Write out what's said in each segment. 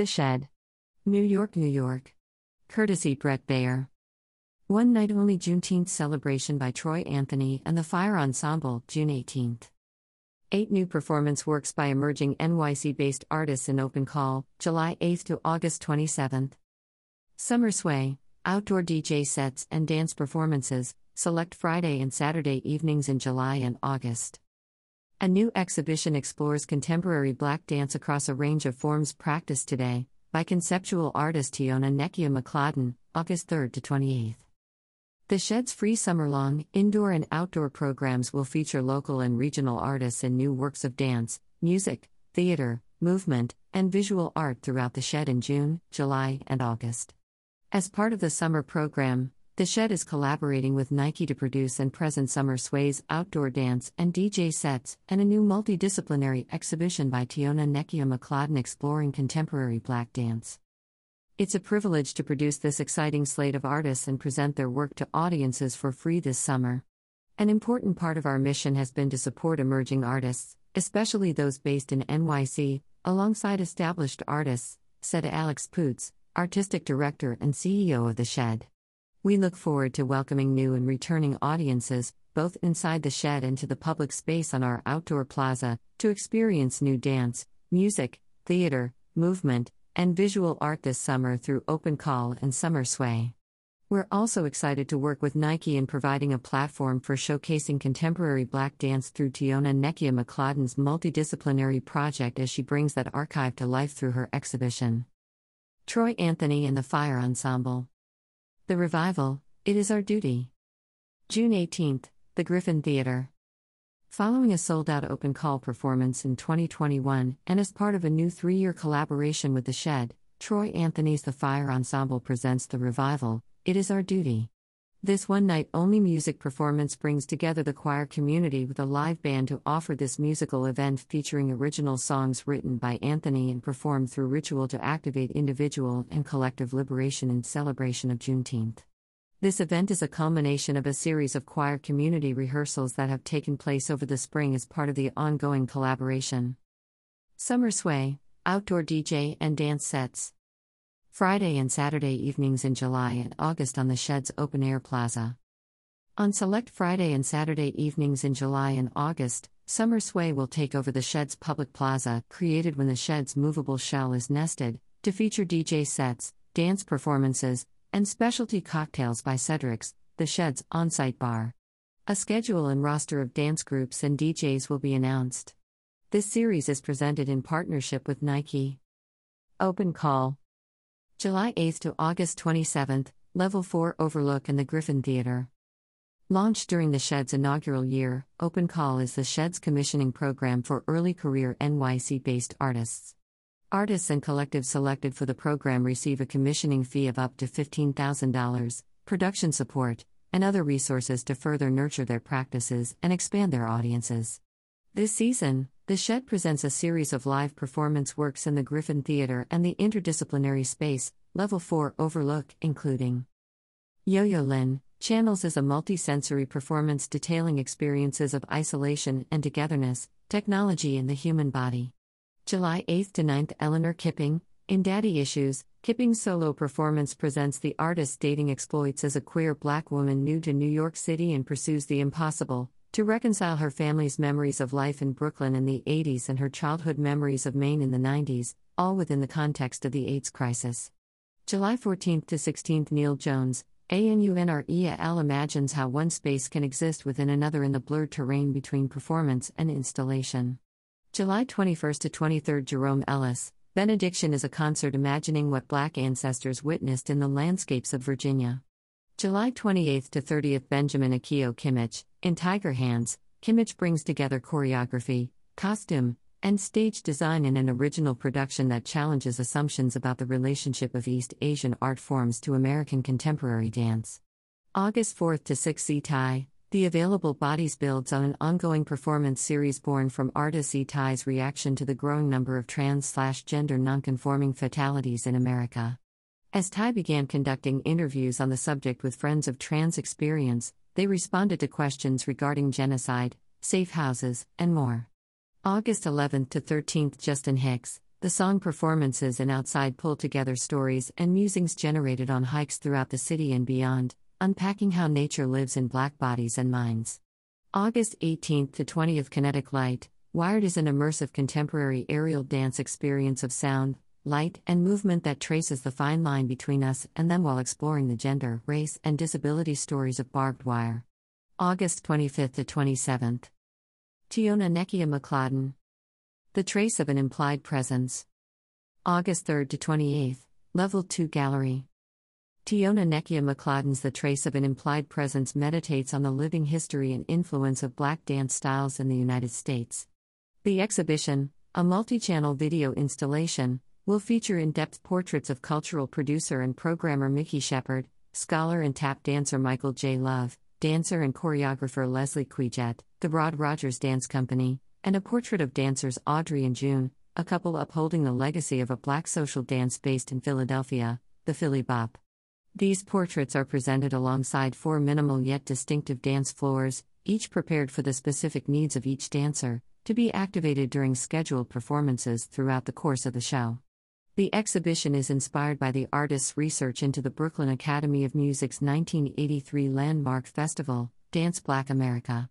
The Shed. New York, New York. Courtesy Brett Beyer. One night only Juneteenth celebration by Troy Anthony and the Fire Ensemble, June 18th. Eight new performance works by emerging NYC based artists in open call, July 8th to August 27th. Summer Sway, outdoor DJ sets and dance performances, select Friday and Saturday evenings in July and August. A new exhibition explores contemporary black dance across a range of forms practiced today by conceptual artist Tiona Nekkia McClodden, August 3 to 28. The Shed's free summer long, indoor and outdoor programs will feature local and regional artists and new works of dance, music, theater, movement, and visual art throughout the Shed in June, July, and August. As part of the summer program, the Shed is collaborating with Nike to produce and present Summer Sway's outdoor dance and DJ sets and a new multidisciplinary exhibition by Tiona Nekkia McClodden exploring contemporary black dance. It's a privilege to produce this exciting slate of artists and present their work to audiences for free this summer. An important part of our mission has been to support emerging artists, especially those based in NYC, alongside established artists, said Alex Poots, artistic director and CEO of The Shed. We look forward to welcoming new and returning audiences, both inside the shed and to the public space on our outdoor plaza, to experience new dance, music, theater, movement, and visual art this summer through Open Call and Summer Sway. We're also excited to work with Nike in providing a platform for showcasing contemporary black dance through Tiona Nekkia McClodden's multidisciplinary project as she brings that archive to life through her exhibition. Troy Anthony and the Fire Ensemble. The Revival, It Is Our Duty. June 18th, The Griffin Theater. Following a sold out open call performance in 2021, and as part of a new three year collaboration with The Shed, Troy Anthony's The Fire Ensemble presents The Revival, It Is Our Duty. This one night only music performance brings together the choir community with a live band to offer this musical event featuring original songs written by Anthony and performed through ritual to activate individual and collective liberation in celebration of Juneteenth. This event is a culmination of a series of choir community rehearsals that have taken place over the spring as part of the ongoing collaboration. Summer Sway, outdoor DJ and dance sets. Friday and Saturday evenings in July and August on the Shed's Open Air Plaza. On select Friday and Saturday evenings in July and August, Summer Sway will take over the Shed's public plaza, created when the Shed's movable shell is nested, to feature DJ sets, dance performances, and specialty cocktails by Cedric's, the Shed's on site bar. A schedule and roster of dance groups and DJs will be announced. This series is presented in partnership with Nike. Open Call July 8 to August 27, Level 4 Overlook and the Griffin Theater. Launched during the Shed's inaugural year, Open Call is the Shed's commissioning program for early career NYC based artists. Artists and collectives selected for the program receive a commissioning fee of up to $15,000, production support, and other resources to further nurture their practices and expand their audiences. This season, the Shed presents a series of live performance works in the Griffin Theater and the interdisciplinary space, Level 4 Overlook, including Yo Yo Lin channels is a multisensory performance detailing experiences of isolation and togetherness, technology in the human body. July 8 to 9th, Eleanor Kipping, in Daddy Issues, Kipping's solo performance presents the artist's dating exploits as a queer black woman new to New York City and pursues the impossible to reconcile her family's memories of life in Brooklyn in the 80s and her childhood memories of Maine in the 90s, all within the context of the AIDS crisis. July 14th to 16th, Niall Jones, ANUNREAL imagines how one space can exist within another in the blurred terrain between performance and installation. July 21st to 23rd, Jerome Ellis, Benediction is a concert imagining what Black ancestors witnessed in the landscapes of Virginia. July 28 to 30th, Benjamin Akio Kimmich, in Tiger Hands, Kimmich brings together choreography, costume, and stage design in an original production that challenges assumptions about the relationship of East Asian art forms to American contemporary dance. August 4 to 6th, Tai, the Available Bodies builds on an ongoing performance series born from artist Tai's reaction to the growing number of trans slash gender nonconforming fatalities in America. As Tai began conducting interviews on the subject with friends of trans experience, they responded to questions regarding genocide, safe houses, and more. August 11th to 13th, Justin Hicks, The song performances and outside pull together stories and musings generated on hikes throughout the city and beyond, unpacking how nature lives in black bodies and minds. August 18th to 20th Kinetic Light, Wired is an immersive contemporary aerial dance experience of sound, light, and movement that traces the fine line between us and them while exploring the gender, race, and disability stories of barbed wire. August 25th to 27th. Tiona Nekkia McClodden. The Trace of an Implied Presence. August 3rd to 28th, Level 2 Gallery. Tiona Nekkia McClodden's The Trace of an Implied Presence meditates on the living history and influence of black dance styles in the United States. The exhibition, a multi channel video installation, will feature in depth portraits of cultural producer and programmer Mikki Shepard, scholar and tap dancer Michael J. Love, dancer and choreographer Leslie Cuyjet, the Rod Rogers Dance Company, and a portrait of dancers Audrey and June, a couple upholding the legacy of a black social dance based in Philadelphia, the Philly Bop. These portraits are presented alongside four minimal yet distinctive dance floors, each prepared for the specific needs of each dancer, to be activated during scheduled performances throughout the course of the show. The exhibition is inspired by the artist's research into the Brooklyn Academy of Music's 1983 landmark festival, Dance Black America.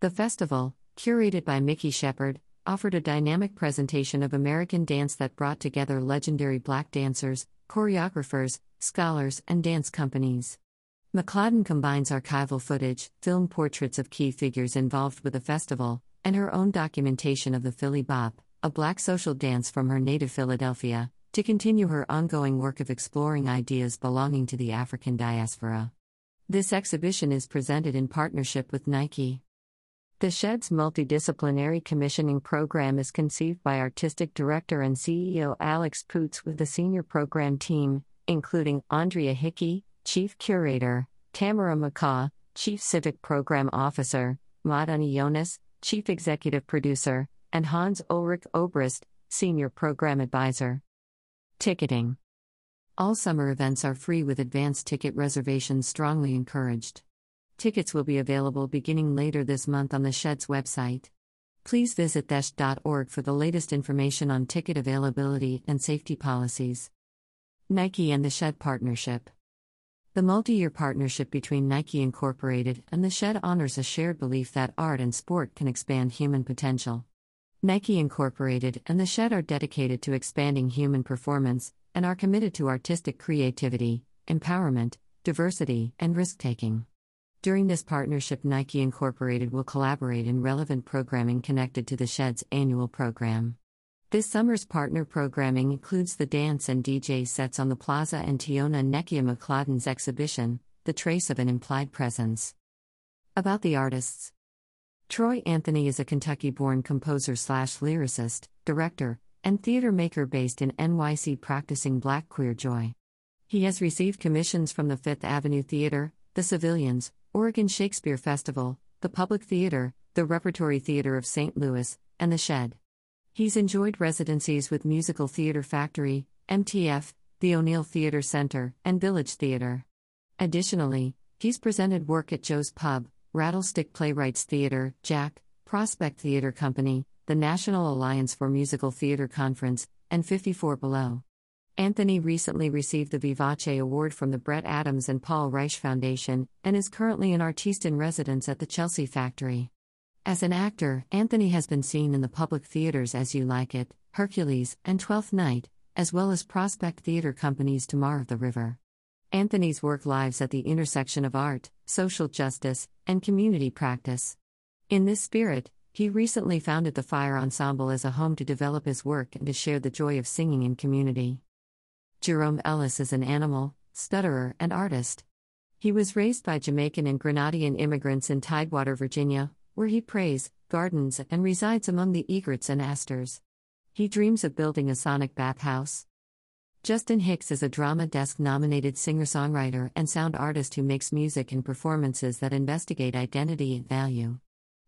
The festival, curated by Mikki Shepard, offered a dynamic presentation of American dance that brought together legendary black dancers, choreographers, scholars, and dance companies. McClodden combines archival footage, film portraits of key figures involved with the festival, and her own documentation of the Philly Bop, a black social dance from her native Philadelphia, to continue her ongoing work of exploring ideas belonging to the African diaspora. This exhibition is presented in partnership with Nike. The Shed's multidisciplinary commissioning program is conceived by Artistic Director and CEO Alex Poots with the senior program team, including Andrea Hickey, Chief Curator, Tamara McCaw, Chief Civic Program Officer, Madani Younis, Chief Executive Producer, and Hans Ulrich Obrist, Senior Program Advisor. Ticketing All summer events are free with advance ticket reservations strongly encouraged. Tickets will be available beginning later this month on the Shed's website. Please visit thesh.org for the latest information on ticket availability and safety policies. Nike and the Shed Partnership the multi year partnership between Nike Incorporated and the Shed honors a shared belief that art and sport can expand human potential. Nike Incorporated and the Shed are dedicated to expanding human performance and are committed to artistic creativity, empowerment, diversity, and risk taking. During this partnership, Nike Incorporated will collaborate in relevant programming connected to the Shed's annual program. This summer's partner programming includes the dance and DJ sets on the plaza and Tiona Nekkia McClodden's exhibition, The Trace of an Implied Presence. About the artists Troy Anthony is a Kentucky born composer slash lyricist, director, and theater maker based in NYC practicing black queer joy. He has received commissions from the Fifth Avenue Theater, the Civilians, Oregon Shakespeare Festival, the Public Theater, the Repertory Theater of St. Louis, and the Shed. He's enjoyed residencies with Musical Theater Factory, MTF, the O'Neill Theater Center, and Village Theater. Additionally, he's presented work at Joe's Pub, Rattlestick Playwrights Theater, Jack, Prospect Theater Company, the National Alliance for Musical Theater Conference, and 54 Below. Anthony recently received the Vivace Award from the Brett Adams and Paul Reich Foundation and is currently an artiste in residence at the Chelsea Factory. As an actor, Anthony has been seen in the public theaters As You Like It, Hercules, and Twelfth Night, as well as Prospect Theater Company's Tamar of the River. Anthony's work lives at the intersection of art, social justice, and community practice. In this spirit, he recently founded the Fire Ensemble as a home to develop his work and to share the joy of singing in community. Jerome Ellis is an animal, stutterer, and artist. He was raised by Jamaican and Grenadian immigrants in Tidewater, Virginia, where he prays, gardens, and resides among the egrets and asters. He dreams of building a sonic bathhouse. Justin Hicks is a Drama Desk nominated singer songwriter and sound artist who makes music and performances that investigate identity and value.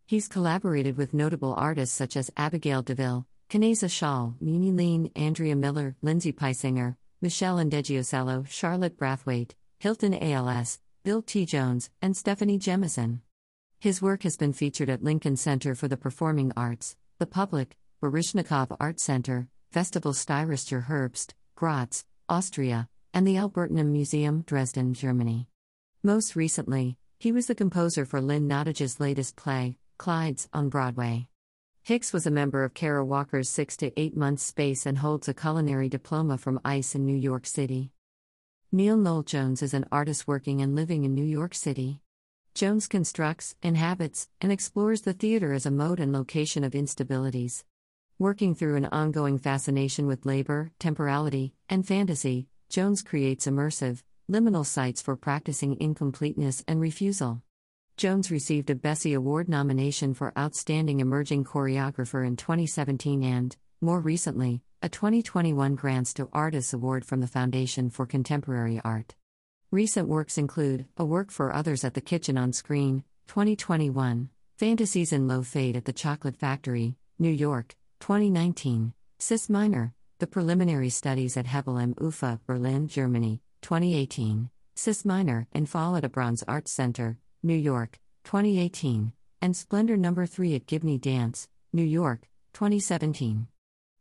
He's collaborated with notable artists such as Abigail DeVille, Kaneza Schaal, Mimi Lien, Andrea Miller, Lindsay Peisinger, Meshell Ndegeocello, Charlotte Brathwaite, Hilton Als, Bill T. Jones, and Stephanie Jemison. His work has been featured at Lincoln Center for the Performing Arts, the Public, Baryshnikov Art Center, Festival Steirischer Herbst, Graz, Austria, and the Albertinum Museum, Dresden, Germany. Most recently, he was the composer for Lynn Nottage's latest play, Clydes, on Broadway. Hicks was a member of Kara Walker's six to eight months space and holds a culinary diploma from ICE in New York City. Niall Noel Jones is an artist working and living in New York City. Jones constructs, inhabits, and explores the theater as a mode and location of instabilities. Working through an ongoing fascination with labor, temporality, and fantasy, Jones creates immersive, liminal sites for practicing incompleteness and refusal. Jones received a Bessie Award nomination for Outstanding Emerging Choreographer in 2017 and, more recently, a 2021 Grants to Artists Award from the Foundation for Contemporary Art. Recent works include A Work for Others at the Kitchen on Screen, 2021, Fantasies in Low Fade at the Chocolate Factory, New York, 2019, Cis Minor, The Preliminary Studies at Hebel am Ufer, Berlin, Germany, 2018, Cis Minor and Fall at Abrons Arts Center, New York, 2018, and Splendor No. 3 at Gibney Dance, New York, 2017.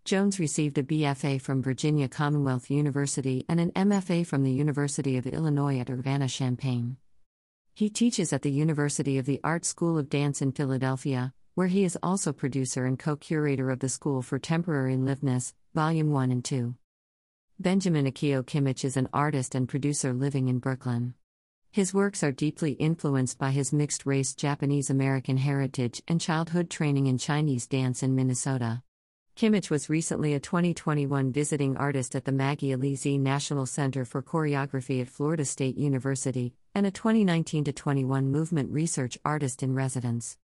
Jones received a BFA from Virginia Commonwealth University and an MFA from the University of Illinois at Urbana Champaign. He teaches at the University of the Art School of Dance in Philadelphia, where he is also producer and co curator of the School for Temporary Liveness, Volume 1 and 2. Benjamin Akio Kimmich is an artist and producer living in Brooklyn. His works are deeply influenced by his mixed race Japanese American heritage and childhood training in Chinese dance in Minnesota. Kimmich was recently a 2021 visiting artist at the Maggie Allesee National Center for Choreography at Florida State University, and a 2019 21 movement research artist in residence.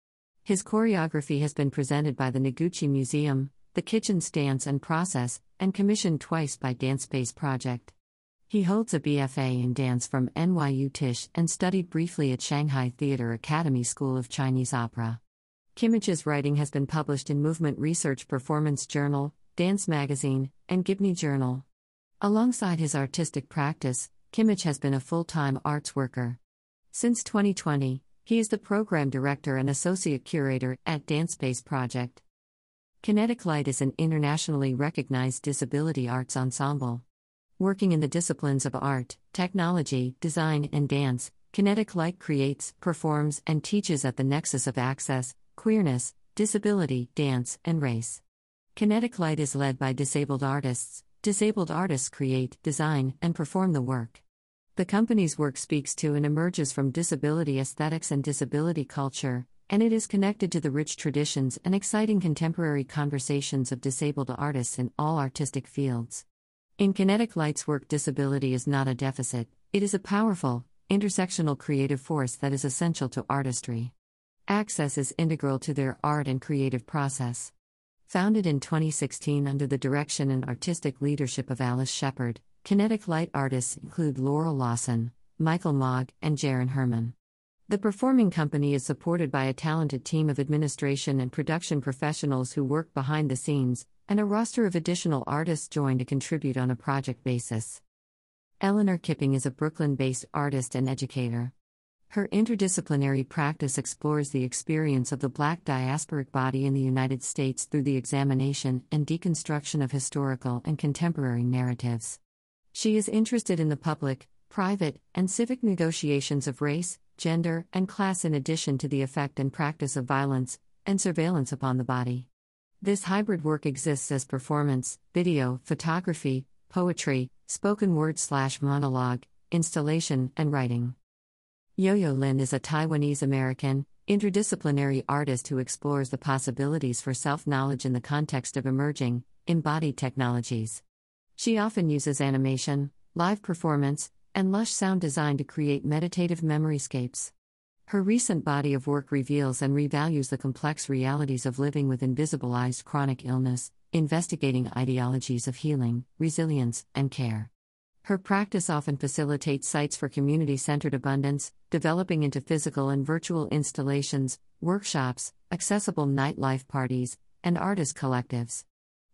His choreography has been presented by the Noguchi Museum, the Kitchen Dance and Process, and commissioned twice by Danspace Project. He holds a BFA in dance from NYU Tisch and studied briefly at Shanghai Theatre Academy School of Chinese Opera. Kimmich's writing has been published in Movement Research Performance Journal, Dance Magazine, and Gibney Journal. Alongside his artistic practice, Kimmich has been a full time arts worker. Since 2020, he is the program director and associate curator at Danspace Project. Kinetic Light is an internationally recognized disability arts ensemble. Working in the disciplines of art, technology, design, and dance, Kinetic Light creates, performs, and teaches at the nexus of access, queerness, disability, dance, and race. Kinetic Light is led by disabled artists. Disabled artists create, design, and perform the work. The company's work speaks to and emerges from disability aesthetics and disability culture, and it is connected to the rich traditions and exciting contemporary conversations of disabled artists in all artistic fields. In Kinetic Light's work, disability is not a deficit, it is a powerful, intersectional creative force that is essential to artistry. Access is integral to their art and creative process. Founded in 2016 under the direction and artistic leadership of Alice Sheppard, Kinetic Light artists include Laurel Lawson, Michael Maag, and Jerron Herman. The performing company is supported by a talented team of administration and production professionals who work behind the scenes, and a roster of additional artists join to contribute on a project basis. Eleanor Kipping is a Brooklyn based artist and educator. Her interdisciplinary practice explores the experience of the Black diasporic body in the United States through the examination and deconstruction of historical and contemporary narratives. She is interested in the public, private, and civic negotiations of race, gender, and class in addition to the effect and practice of violence and surveillance upon the body. This hybrid work exists as performance, video, photography, poetry, spoken word slash monologue, installation, and writing. Yo Yo Lin is a Taiwanese American, interdisciplinary artist who explores the possibilities for self knowledge in the context of emerging, embodied technologies. She often uses animation, live performance, and lush sound design to create meditative memoryscapes. Her recent body of work reveals and revalues the complex realities of living with invisibilized chronic illness, investigating ideologies of healing, resilience, and care. Her practice often facilitates sites for community centered abundance, developing into physical and virtual installations, workshops, accessible nightlife parties, and artist collectives.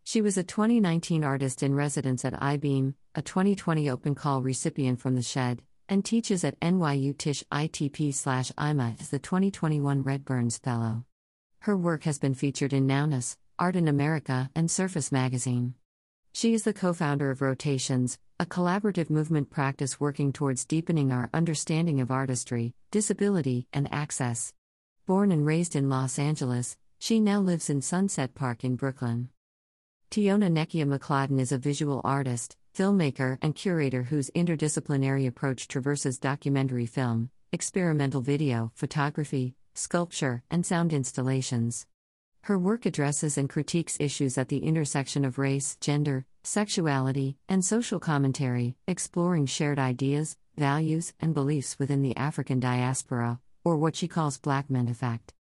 She was a 2019 artist in residence at iBeam, a 2020 open call recipient from the Shed, and teaches at NYU Tisch ITP slash IMA as the 2021 Red Burns Fellow. Her work has been featured in Nowness, Art in America, and Surface magazine. She is the co founder of Rotations, a collaborative movement practice working towards deepening our understanding of artistry, disability, and access. Born and raised in Los Angeles, she now lives in Sunset Park in Brooklyn. Tiona Nekkia McClodden is a visual artist, filmmaker, and curator whose interdisciplinary approach traverses documentary film, experimental video, photography, sculpture, and sound installations. Her work addresses and critiques issues at the intersection of race, gender, sexuality, and social commentary, exploring shared ideas, values, and beliefs within the African diaspora, or what she calls Black Men Effect.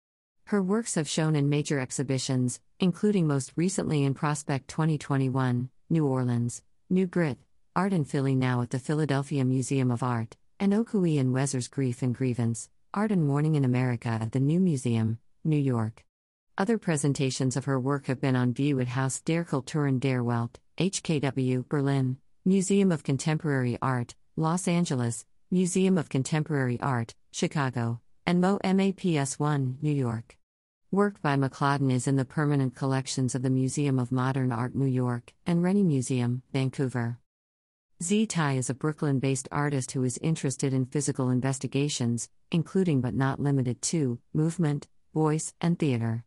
Her works have shown in major exhibitions, including most recently in Prospect 2021, New Orleans, New Grit, Art in Philly now at the Philadelphia Museum of Art, and Okwui Enwezor's Grief and Grievance, Art and Mourning in America at the New Museum, New York. Other presentations of her work have been on view at Haus der Kulturen der Welt, HKW, Berlin, Museum of Contemporary Art, Los Angeles, Museum of Contemporary Art, Chicago, and MoMA PS1, New York. Work by McClodden is in the permanent collections of the Museum of Modern Art New York and Rennie Museum, Vancouver. Z Tai is a Brooklyn based artist who is interested in physical investigations, including but not limited to movement, voice, and theater.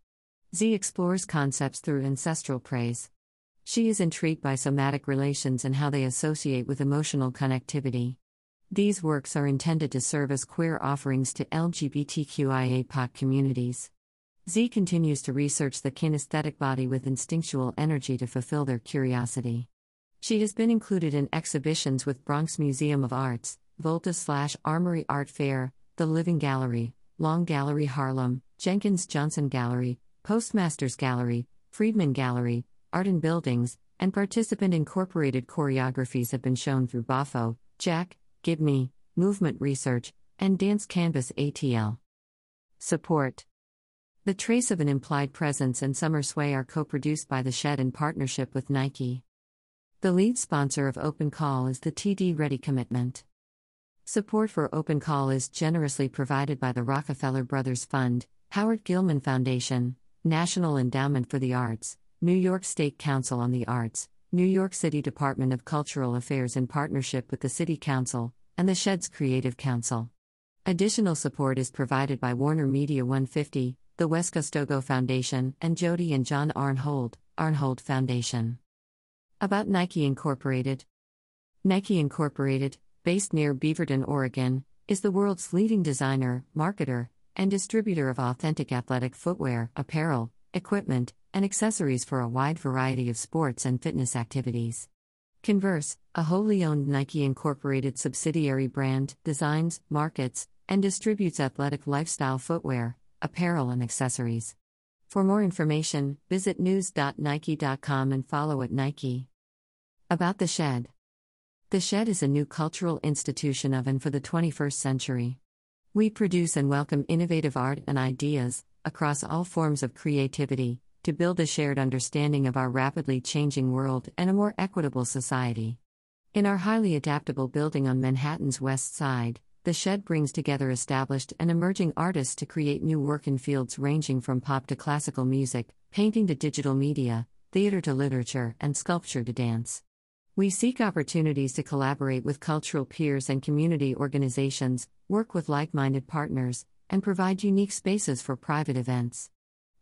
Z explores concepts through ancestral praise. She is intrigued by somatic relations and how they associate with emotional connectivity. These works are intended to serve as queer offerings to LGBTQIA communities. Z continues to research the kinesthetic body with instinctual energy to fulfill their curiosity. She has been included in exhibitions with Bronx Museum of Arts, Volta slash Armory Art Fair, The Living Gallery, Long Gallery Harlem, Jenkins Johnson Gallery, Postmasters Gallery, Friedman Gallery, Art in Buildings, and participant incorporated choreographies have been shown through BAFO, Jack, Gibney, Movement Research, and Dance Canvas ATL. Support the Trace of an Implied Presence and Summer Sway are co produced by The Shed in partnership with Nike. The lead sponsor of Open Call is the TD Ready Commitment. Support for Open Call is generously provided by the Rockefeller Brothers Fund, Howard Gilman Foundation, National Endowment for the Arts, New York State Council on the Arts, New York City Department of Cultural Affairs in partnership with the City Council, and the Shed's Creative Council. Additional support is provided by Warner Media 150, the Wescustogo Foundation, and Jody and John Arnhold, Arnhold Foundation. About Nike Incorporated Nike Incorporated, based near Beaverton, Oregon, is the world's leading designer, marketer, and distributor of authentic athletic footwear, apparel, equipment, and accessories for a wide variety of sports and fitness activities. Converse, a wholly owned Nike Incorporated subsidiary brand, designs, markets, and distributes athletic lifestyle footwear, apparel, and accessories. For more information, visit news.nike.com and follow at Nike. About the Shed The Shed is a new cultural institution of and for the 21st century. We produce and welcome innovative art and ideas, across all forms of creativity, to build a shared understanding of our rapidly changing world and a more equitable society. In our highly adaptable building on Manhattan's West Side, the Shed brings together established and emerging artists to create new work in fields ranging from pop to classical music, painting to digital media, theater to literature, and sculpture to dance. We seek opportunities to collaborate with cultural peers and community organizations, work with like minded partners, and provide unique spaces for private events.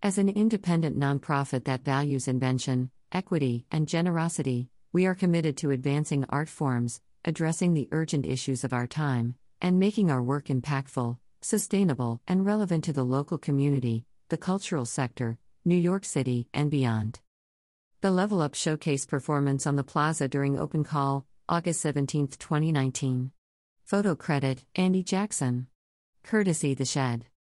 As an independent nonprofit that values invention, equity, and generosity, we are committed to advancing art forms, addressing the urgent issues of our time, and making our work impactful, sustainable, and relevant to the local community, the cultural sector, New York City, and beyond. The Level Up Showcase performance on the Plaza during Open Call, August 17, 2019. Photo credit Andy Jackson. Courtesy The Shed.